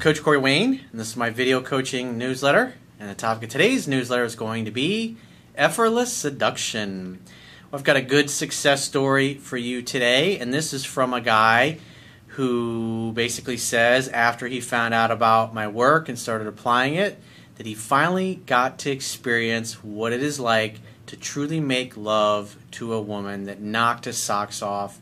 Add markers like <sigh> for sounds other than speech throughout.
Coach Corey Wayne, and this is my video coaching newsletter. And the topic of today's newsletter is going to be effortless seduction. Well, I've got a good success story for you today, and this is from a guy who basically says after he found out about my work and started applying it, that he finally got to experience what it is like to truly make love to a woman that knocked his socks off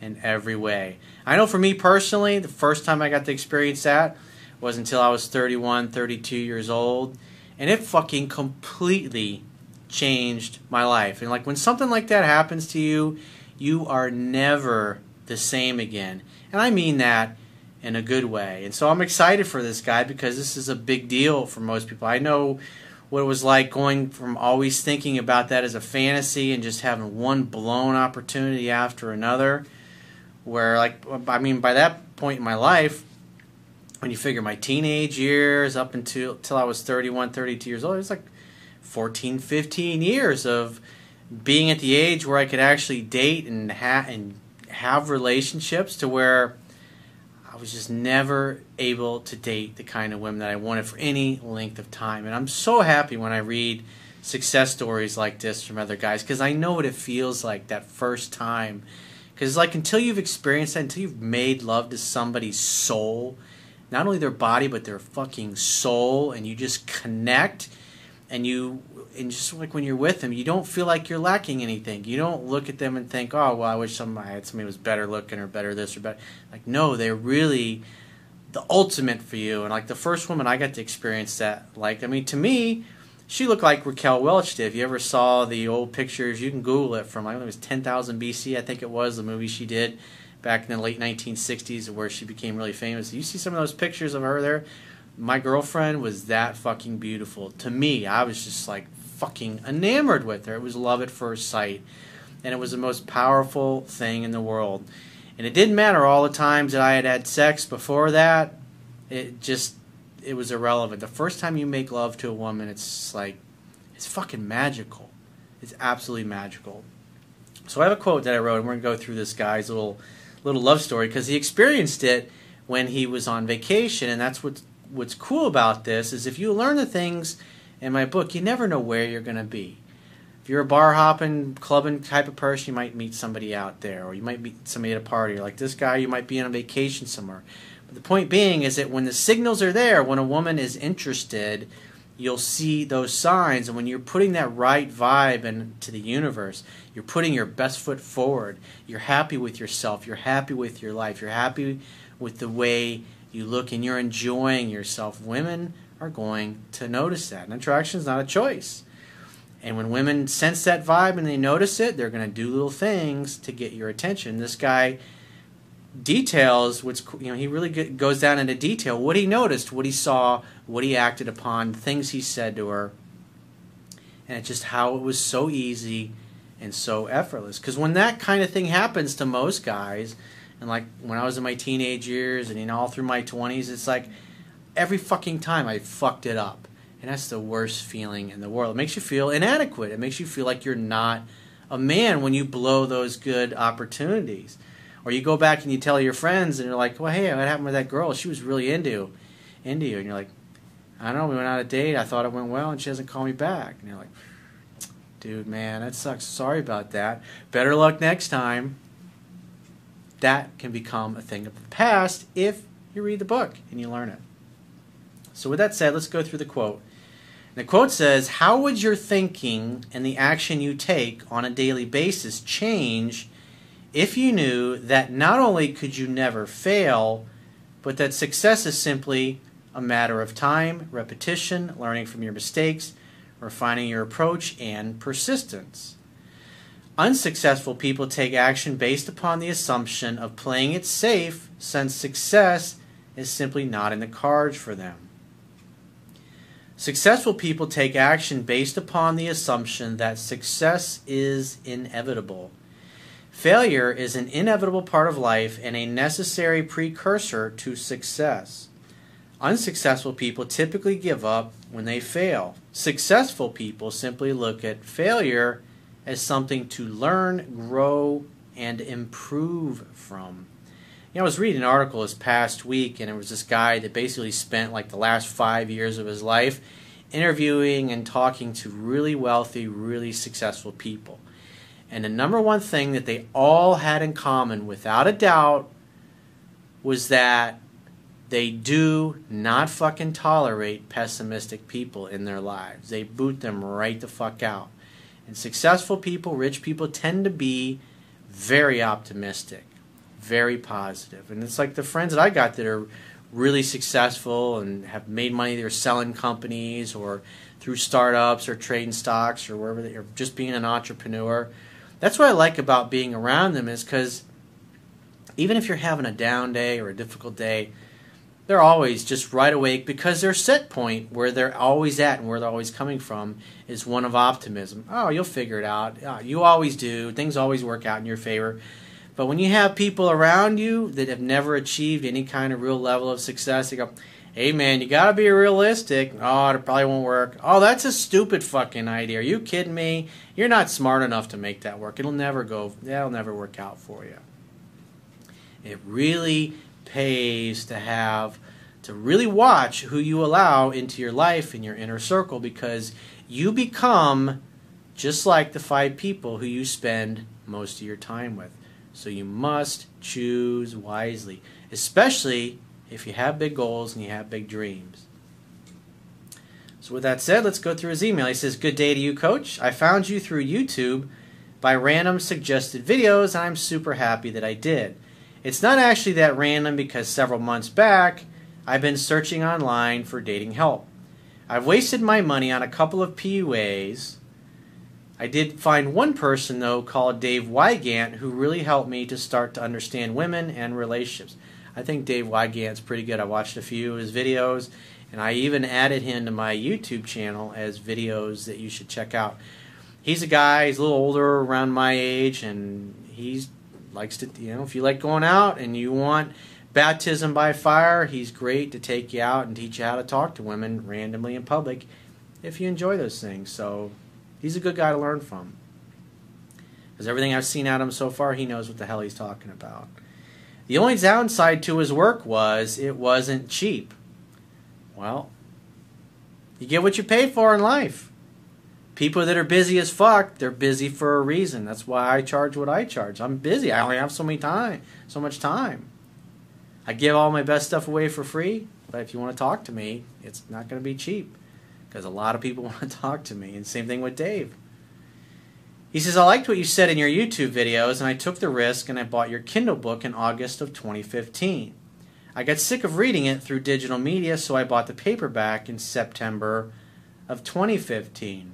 in every way. I know for me personally, the first time I got to experience that was until I was 31, 32 years old, and it fucking completely changed my life. And like when something like that happens to you, you are never the same again. And I mean that in a good way. And so I'm excited for this guy because this is a big deal for most people. I know what it was like going from always thinking about that as a fantasy and just having one blown opportunity after another where like I mean by that point in my life when you figure my teenage years up until till I was 31 32 years old it was like 14 15 years of being at the age where I could actually date and ha- and have relationships to where I was just never able to date the kind of women that I wanted for any length of time. And I'm so happy when I read success stories like this from other guys because I know what it feels like that first time. Because like until you've experienced that, until you've made love to somebody's soul, not only their body but their fucking soul, and you just connect, and you and just like when you're with them, you don't feel like you're lacking anything. You don't look at them and think, oh well, I wish somebody I had somebody was better looking or better this or better. Like no, they're really the ultimate for you. And like the first woman I got to experience that. Like I mean, to me she looked like Raquel Welch did. If you ever saw the old pictures, you can Google it from like it was 10,000 BC, I think it was the movie she did back in the late 1960s, where she became really famous. You see some of those pictures of her there. My girlfriend was that fucking beautiful to me. I was just like fucking enamored with her. It was love at first sight, and it was the most powerful thing in the world. And it didn't matter all the times that I had had sex before that. It just it was irrelevant. The first time you make love to a woman, it's like it's fucking magical. It's absolutely magical. So I have a quote that I wrote, and we're gonna go through this guy's little little love story because he experienced it when he was on vacation, and that's what's what's cool about this is if you learn the things in my book, you never know where you're gonna be. If you're a bar hopping, clubbing type of person, you might meet somebody out there, or you might meet somebody at a party. Like this guy, you might be on a vacation somewhere. But the point being is that when the signals are there, when a woman is interested, you'll see those signs. And when you're putting that right vibe into the universe, you're putting your best foot forward. You're happy with yourself. You're happy with your life. You're happy with the way you look and you're enjoying yourself. Women are going to notice that. And attraction is not a choice. And when women sense that vibe and they notice it, they're going to do little things to get your attention. This guy details which you know he really goes down into detail. What he noticed what he saw what he acted upon things he said to her. And it's just how it was so easy and so effortless. Because when that kind of thing happens to most guys and like when i was in my teenage years and you know all through my 20s it's like every fucking time i fucked it up. And that's the worst feeling in the world. It makes you feel inadequate. It makes you feel like you're not a man when you blow those good opportunities or you go back and you tell your friends, and you're like, "Well, hey, what happened with that girl? She was really into, into you." And you're like, "I don't know. We went on a date. I thought it went well, and she hasn't called me back." And you're like, "Dude, man, that sucks. Sorry about that. Better luck next time." That can become a thing of the past if you read the book and you learn it. So, with that said, let's go through the quote. The quote says, How would your thinking and the action you take on a daily basis change if you knew that not only could you never fail, but that success is simply a matter of time, repetition, learning from your mistakes, refining your approach, and persistence. Unsuccessful people take action based upon the assumption of playing it safe, since success is simply not in the cards for them. Successful people take action based upon the assumption that success is inevitable Failure is an inevitable part of life and a necessary precursor to success. Unsuccessful people typically give up when they fail. Successful people simply look at failure as something to learn, grow, and improve from. You know, I was reading an article this past week, and it was this guy that basically spent like the last five years of his life interviewing and talking to really wealthy, really successful people. And the number one thing that they all had in common, without a doubt, was that they do not fucking tolerate pessimistic people in their lives. They boot them right the fuck out. And successful people, rich people, tend to be very optimistic, very positive. And it's like the friends that I got that are really successful and have made money, they're selling companies or through startups or trading stocks or wherever they are, just being an entrepreneur. That's what I like about being around them is because even if you're having a down day or a difficult day, they're always just right awake because their set point where they're always at and where they're always coming from is one of optimism. Oh, you'll figure it out. Oh, you always do. Things always work out in your favor. But when you have people around you that have never achieved any kind of real level of success, they go, hey man, you gotta be realistic. Oh, it probably won't work. Oh, that's a stupid fucking idea. Are you kidding me? You're not smart enough to make that work. It'll never go, that'll never work out for you. It really pays to have to really watch who you allow into your life in your inner circle because you become just like the five people who you spend most of your time with. So you must choose wisely, especially if you have big goals and you have big dreams. So with that said, let's go through his email. He says, "Good day to you, coach. I found you through YouTube by random suggested videos I'm super happy that I did. It's not actually that random because several months back, I've been searching online for dating help. I've wasted my money on a couple of PUAs. I did find one person, though, called Dave Wygant, who really helped me to start to understand women and relationships. I think Dave Wygant's pretty good. I watched a few of his videos, and I even added him to my YouTube channel as videos that you should check out. He's a guy, he's a little older, around my age, and he's likes to, you know, if you like going out and you want baptism by fire, he's great to take you out and teach you how to talk to women randomly in public if you enjoy those things. So he's a good guy to learn from. Because everything I've seen out of him so far, he knows what the hell he's talking about. The only downside to his work was it wasn't cheap. Well, you get what you pay for in life people that are busy as fuck, they're busy for a reason. That's why I charge what I charge. I'm busy. I only have so many time, so much time. I give all my best stuff away for free, but if you want to talk to me, it's not going to be cheap because a lot of people <laughs> want to talk to me. And same thing with Dave. He says, I liked what you said in your YouTube videos, and I took the risk and I bought your Kindle book in August of 2015. I got sick of reading it through digital media, so I bought the paperback in September of 2015.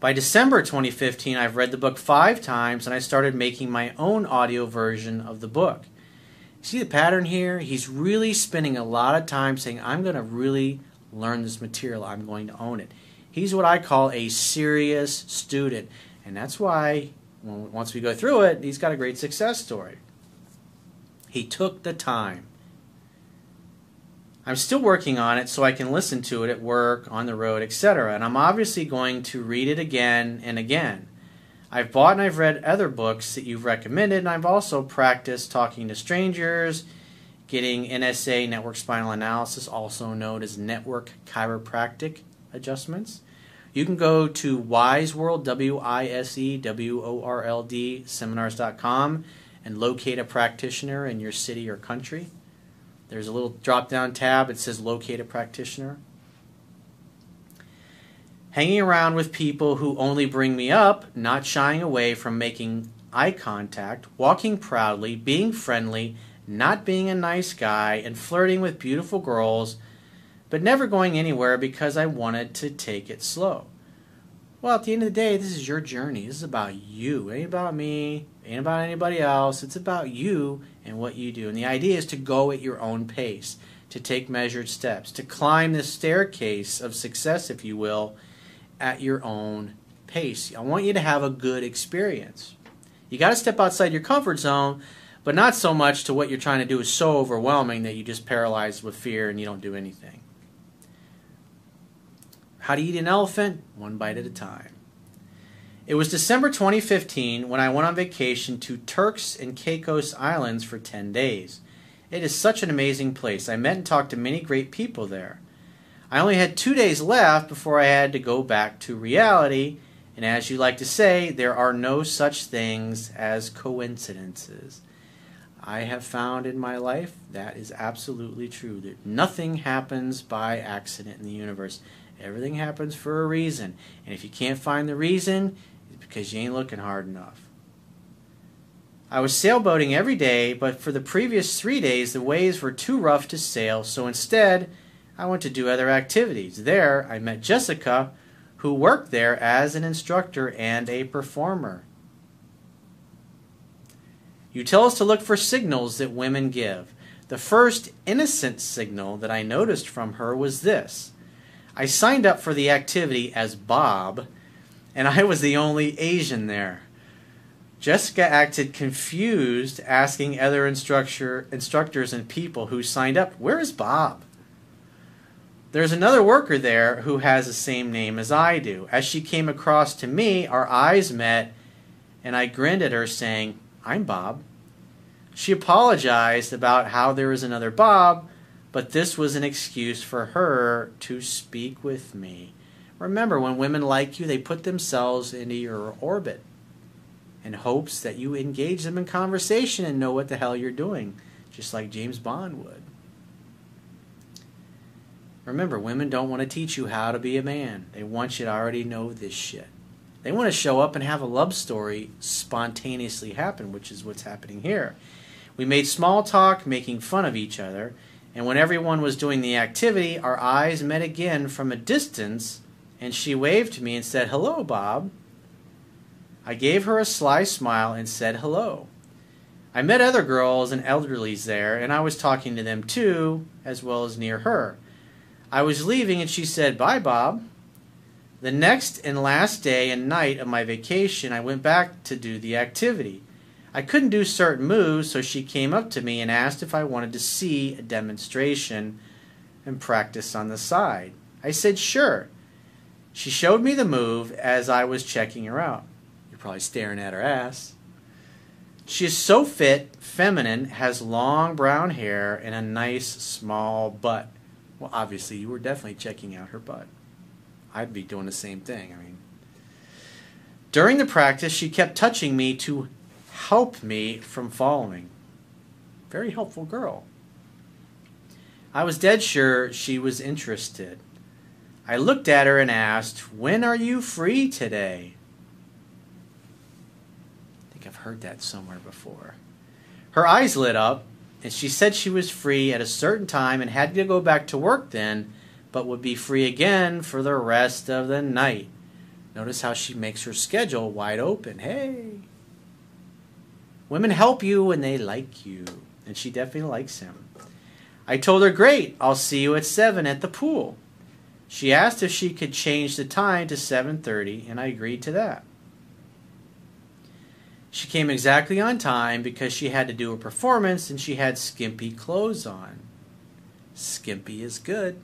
By December 2015, I've read the book five times and I started making my own audio version of the book. See the pattern here? He's really spending a lot of time saying, I'm going to really learn this material, I'm going to own it. He's what I call a serious student, and that's why once we go through it, he's got a great success story. He took the time. I'm still working on it so I can listen to it at work, on the road, etc. And I'm obviously going to read it again and again. I've bought and I've read other books that you've recommended, and I've also practiced talking to strangers, getting NSA network spinal analysis, also known as network chiropractic adjustments. You can go to Wise Wiseworld, W I S E W O R L D, seminars.com, and locate a practitioner in your city or country. There's a little drop down tab. It says locate a practitioner. Hanging around with people who only bring me up, not shying away from making eye contact, walking proudly, being friendly, not being a nice guy, and flirting with beautiful girls, but never going anywhere because I wanted to take it slow. Well, at the end of the day, this is your journey. This is about you. It ain't about me. It ain't about anybody else. It's about you and what you do. And the idea is to go at your own pace, to take measured steps, to climb the staircase of success, if you will, at your own pace. I want you to have a good experience. You got to step outside your comfort zone, but not so much to what you're trying to do is so overwhelming that you just paralyzed with fear and you don't do anything. How to eat an elephant? One bite at a time. It was December 2015 when I went on vacation to Turks and Caicos Islands for 10 days. It is such an amazing place. I met and talked to many great people there. I only had two days left before I had to go back to reality, and as you like to say, there are no such things as coincidences. I have found in my life that is absolutely true. That nothing happens by accident in the universe. Everything happens for a reason. And if you can't find the reason, it's because you ain't looking hard enough. I was sailboating every day, but for the previous three days the waves were too rough to sail, so instead I went to do other activities. There I met Jessica, who worked there as an instructor and a performer. You tell us to look for signals that women give. The first innocent signal that I noticed from her was this I signed up for the activity as Bob, and I was the only Asian there. Jessica acted confused, asking other instructor, instructors and people who signed up, Where is Bob? There's another worker there who has the same name as I do. As she came across to me, our eyes met, and I grinned at her, saying, I'm Bob. She apologized about how there was another Bob, but this was an excuse for her to speak with me. Remember, when women like you, they put themselves into your orbit in hopes that you engage them in conversation and know what the hell you're doing, just like James Bond would. Remember, women don't want to teach you how to be a man. They want you to already know this shit. They want to show up and have a love story spontaneously happen, which is what's happening here. We made small talk, making fun of each other, and when everyone was doing the activity, our eyes met again from a distance, and she waved to me and said, Hello, Bob. I gave her a sly smile and said hello. I met other girls and elderlies there, and I was talking to them too, as well as near her. I was leaving, and she said, Bye, Bob. The next and last day and night of my vacation, I went back to do the activity. I couldn't do certain moves, so she came up to me and asked if I wanted to see a demonstration and practice on the side. I said sure. She showed me the move as I was checking her out. You're probably staring at her ass. She is so fit, feminine, has long brown hair, and a nice small butt. Well, obviously, you were definitely checking out her butt. I'd be doing the same thing. I mean, during the practice, she kept touching me to help me from following. Very helpful girl. I was dead sure she was interested. I looked at her and asked, When are you free today? I think I've heard that somewhere before. Her eyes lit up, and she said she was free at a certain time and had to go back to work then, but would be free again for the rest of the night. Notice how she makes her schedule wide open. Hey! Women help you when they like you. And she definitely likes him. I told her, Great, I'll see you at 7 at the pool. She asked if she could change the time to 7:30 and I agreed to that. She came exactly on time because she had to do a performance and she had skimpy clothes on. Skimpy is good.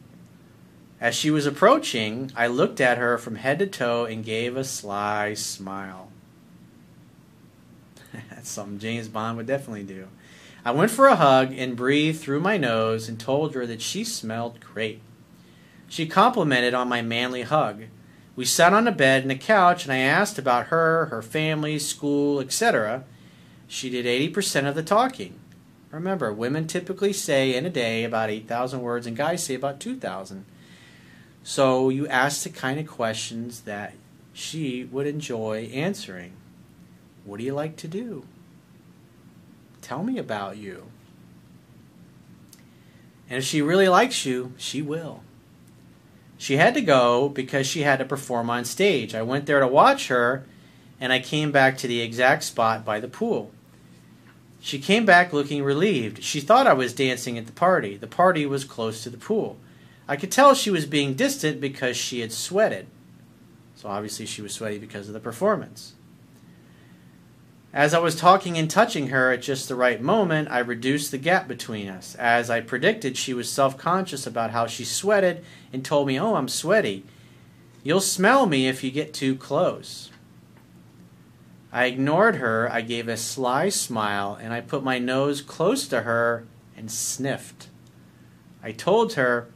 As she was approaching, I looked at her from head to toe and gave a sly smile. That's something James Bond would definitely do. I went for a hug and breathed through my nose and told her that she smelled great. She complimented on my manly hug. We sat on a bed and a couch, and I asked about her, her family, school, etc. She did 80% of the talking. Remember, women typically say in a day about 8,000 words, and guys say about 2,000. So you ask the kind of questions that she would enjoy answering. What do you like to do? Tell me about you. And if she really likes you, she will. She had to go because she had to perform on stage. I went there to watch her, and I came back to the exact spot by the pool. She came back looking relieved. She thought I was dancing at the party. The party was close to the pool. I could tell she was being distant because she had sweated. So obviously she was sweaty because of the performance. As I was talking and touching her at just the right moment, I reduced the gap between us. As I predicted, she was self conscious about how she sweated and told me, Oh, I'm sweaty. You'll smell me if you get too close. I ignored her, I gave a sly smile, and I put my nose close to her and sniffed. I told her,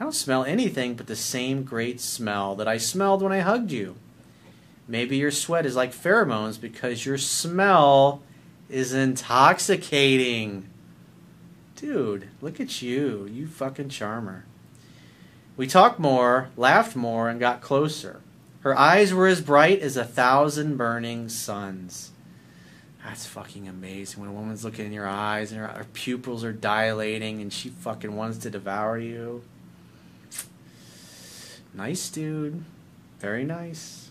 I don't smell anything but the same great smell that I smelled when I hugged you. Maybe your sweat is like pheromones because your smell is intoxicating. Dude, look at you. You fucking charmer. We talked more, laughed more, and got closer. Her eyes were as bright as a thousand burning suns. That's fucking amazing when a woman's looking in your eyes and her, her pupils are dilating and she fucking wants to devour you. Nice dude. Very nice.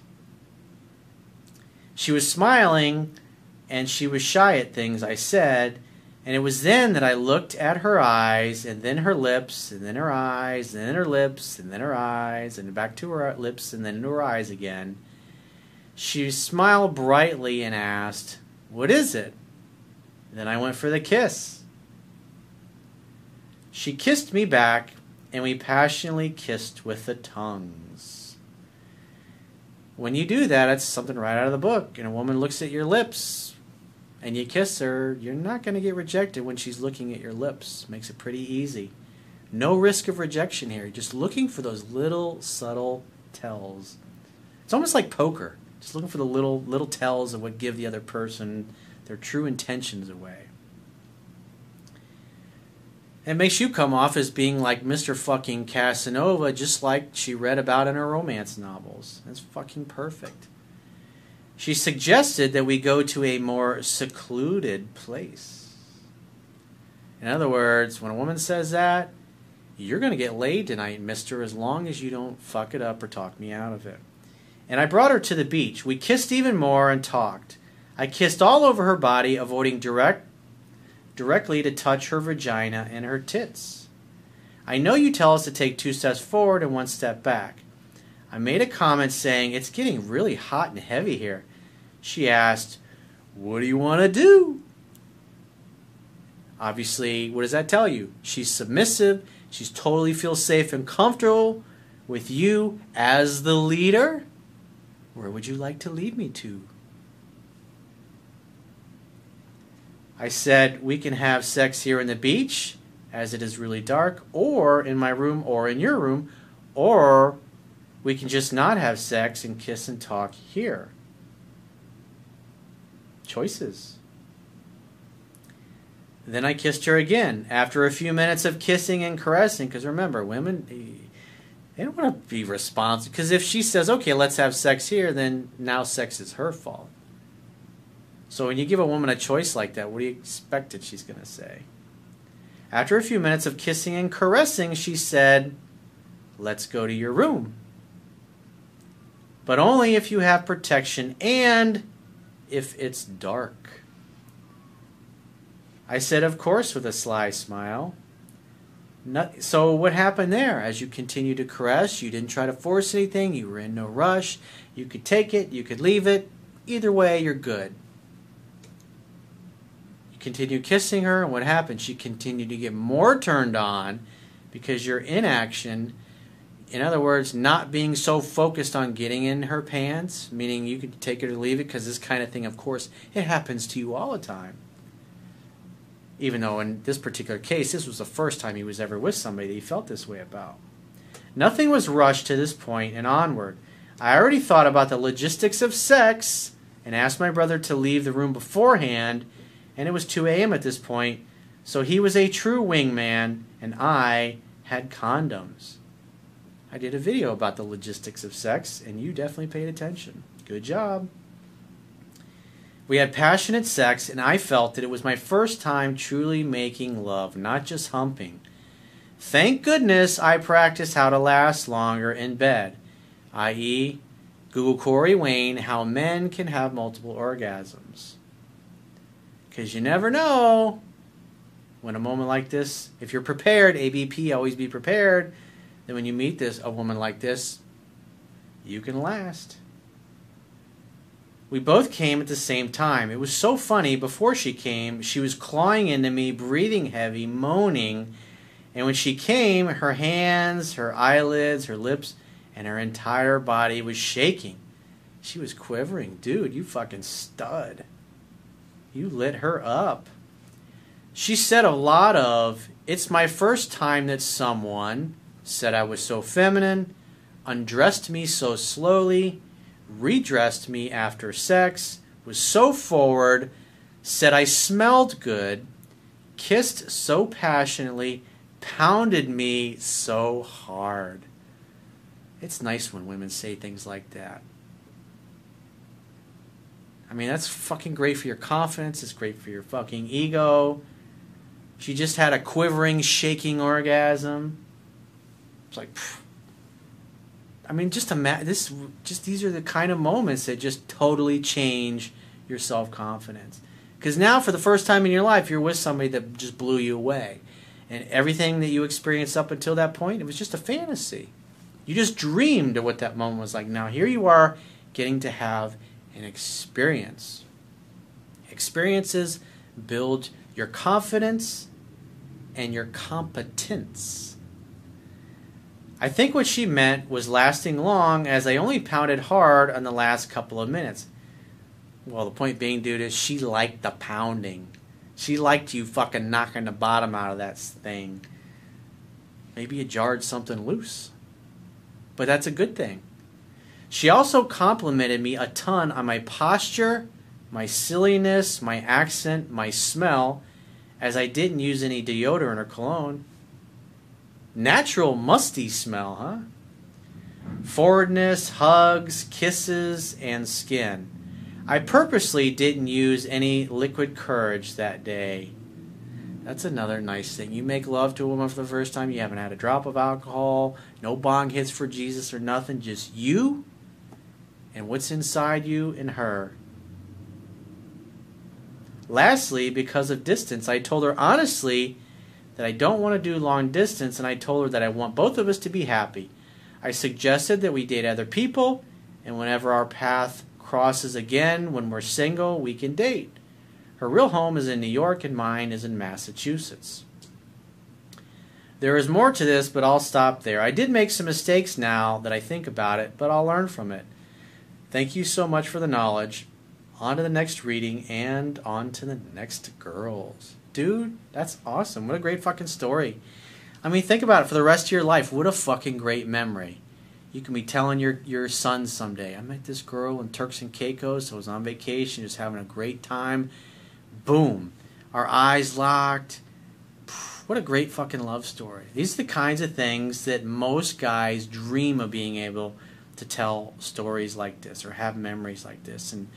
She was smiling and she was shy at things I said, and it was then that I looked at her eyes, and then her lips, and then her eyes, and then her lips, and then her eyes, and back to her lips, and then to her eyes again. She smiled brightly and asked, What is it? Then I went for the kiss. She kissed me back, and we passionately kissed with the tongues. When you do that, it's something right out of the book, and a woman looks at your lips, and you kiss her, you're not going to get rejected when she's looking at your lips. Makes it pretty easy. No risk of rejection here. Just looking for those little subtle tells. It's almost like poker. Just looking for the little little tells of what give the other person their true intentions away. It makes you come off as being like Mr. fucking Casanova, just like she read about in her romance novels. That's fucking perfect. She suggested that we go to a more secluded place. In other words, when a woman says that, you're going to get laid tonight, mister, as long as you don't fuck it up or talk me out of it. And I brought her to the beach. We kissed even more and talked. I kissed all over her body, avoiding direct directly to touch her vagina and her tits. I know you tell us to take two steps forward and one step back. I made a comment saying, It's getting really hot and heavy here. She asked, What do you want to do? Obviously, what does that tell you? She's submissive. She's totally feels safe and comfortable with you as the leader. Where would you like to lead me to? I said, We can have sex here in the beach, as it is really dark, or in my room, or in your room, or we can just not have sex and kiss and talk here. Choices. Then I kissed her again after a few minutes of kissing and caressing. Because remember, women, they don't want to be responsible. Because if she says, okay, let's have sex here, then now sex is her fault. So when you give a woman a choice like that, what do you expect that she's going to say? After a few minutes of kissing and caressing, she said, let's go to your room but only if you have protection and if it's dark. I said, Of course, with a sly smile. So, what happened there? As you continued to caress, you didn't try to force anything, you were in no rush. You could take it, you could leave it. Either way, you're good. You continued kissing her, and what happened? She continued to get more turned on because your inaction in other words, not being so focused on getting in her pants, meaning you could take it or leave it, because this kind of thing, of course, it happens to you all the time. Even though in this particular case, this was the first time he was ever with somebody that he felt this way about. Nothing was rushed to this point and onward. I already thought about the logistics of sex and asked my brother to leave the room beforehand, and it was 2 a.m. at this point, so he was a true wingman, and I had condoms. I did a video about the logistics of sex, and you definitely paid attention. Good job. We had passionate sex, and I felt that it was my first time truly making love, not just humping. Thank goodness I practiced how to last longer in bed, i.e., Google Corey Wayne, how men can have multiple orgasms. Because you never know when a moment like this, if you're prepared, ABP, always be prepared then when you meet this a woman like this, you can last. We both came at the same time. It was so funny. Before she came, she was clawing into me, breathing heavy, moaning. And when she came, her hands, her eyelids, her lips, and her entire body was shaking. She was quivering. Dude, you fucking stud. You lit her up. She said a lot of, it's my first time that someone said I was so feminine, undressed me so slowly, redressed me after sex, was so forward, said I smelled good, kissed so passionately, pounded me so hard. It's nice when women say things like that. I mean, that's fucking great for your confidence. It's great for your fucking ego. She just had a quivering, shaking orgasm. It's like, pff. I mean, just imagine this. Just these are the kind of moments that just totally change your self confidence. Because now, for the first time in your life, you're with somebody that just blew you away, and everything that you experienced up until that point, it was just a fantasy. You just dreamed of what that moment was like. Now here you are, getting to have an experience. Experiences build your confidence and your competence. I think what she meant was lasting long as I only pounded hard on the last couple of minutes. Well, the point being, dude, is she liked the pounding. She liked you fucking knocking the bottom out of that thing. Maybe you jarred something loose. But that's a good thing. She also complimented me a ton on my posture, my silliness, my accent, my smell, as I didn't use any deodorant or cologne. Natural musty smell, huh? Forwardness, hugs, kisses, and skin. I purposely didn't use any liquid courage that day. That's another nice thing. You make love to a woman for the first time, you haven't had a drop of alcohol, no bong hits for Jesus or nothing, just you and what's inside you and her. Lastly, because of distance, I told her honestly that I don't want to do long distance, and I told her that I want both of us to be happy. I suggested that we date other people, and whenever our path crosses again, when we're single, we can date. Her real home is in New York, and mine is in Massachusetts. There is more to this, but I'll stop there. I did make some mistakes now that I think about it, but I'll learn from it. Thank you so much for the knowledge. On to the next reading and on to the next girls dude, that's awesome. What a great fucking story. I mean, think about it for the rest of your life. What a fucking great memory. You can be telling your, your sons someday, I met this girl in Turks and Caicos. I was on vacation, just having a great time. Boom. Our eyes locked. What a great fucking love story. These are the kinds of things that most guys dream of being able to tell stories like this or have memories like this. And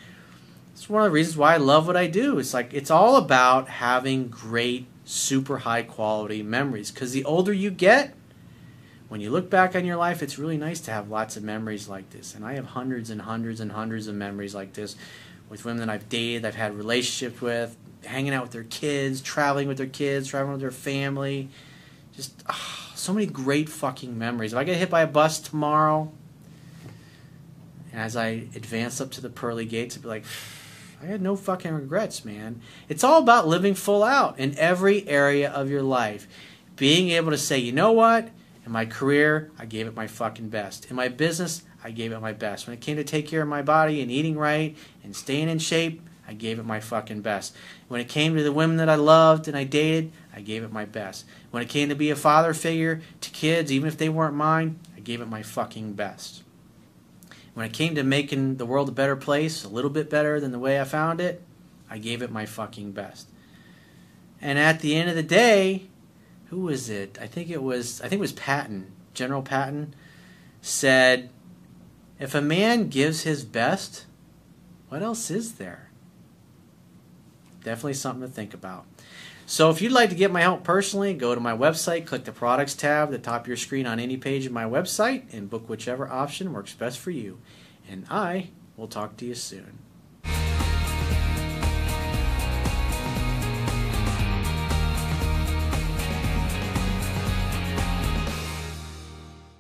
it's one of the reasons why I love what I do. It's like it's all about having great, super high quality memories. Because the older you get, when you look back on your life, it's really nice to have lots of memories like this. And I have hundreds and hundreds and hundreds of memories like this with women that I've dated, I've had relationships with, hanging out with their kids, traveling with their kids, traveling with their family. Just oh, so many great fucking memories. If I get hit by a bus tomorrow, and as I advance up to the pearly gates, I'd be like, I had no fucking regrets, man. It's all about living full out in every area of your life. Being able to say, you know what? In my career, I gave it my fucking best. In my business, I gave it my best. When it came to take care of my body and eating right and staying in shape, I gave it my fucking best. When it came to the women that I loved and I dated, I gave it my best. When it came to be a father figure to kids, even if they weren't mine, I gave it my fucking best. When it came to making the world a better place, a little bit better than the way I found it, I gave it my fucking best. And at the end of the day, who was it? I think it was I think it was Patton, General Patton said, if a man gives his best, what else is there? Definitely something to think about. So if you'd like to get my help personally, go to my website, click the products tab at the top of your screen on any page of my website, and book whichever option works best for you. And I will talk to you soon.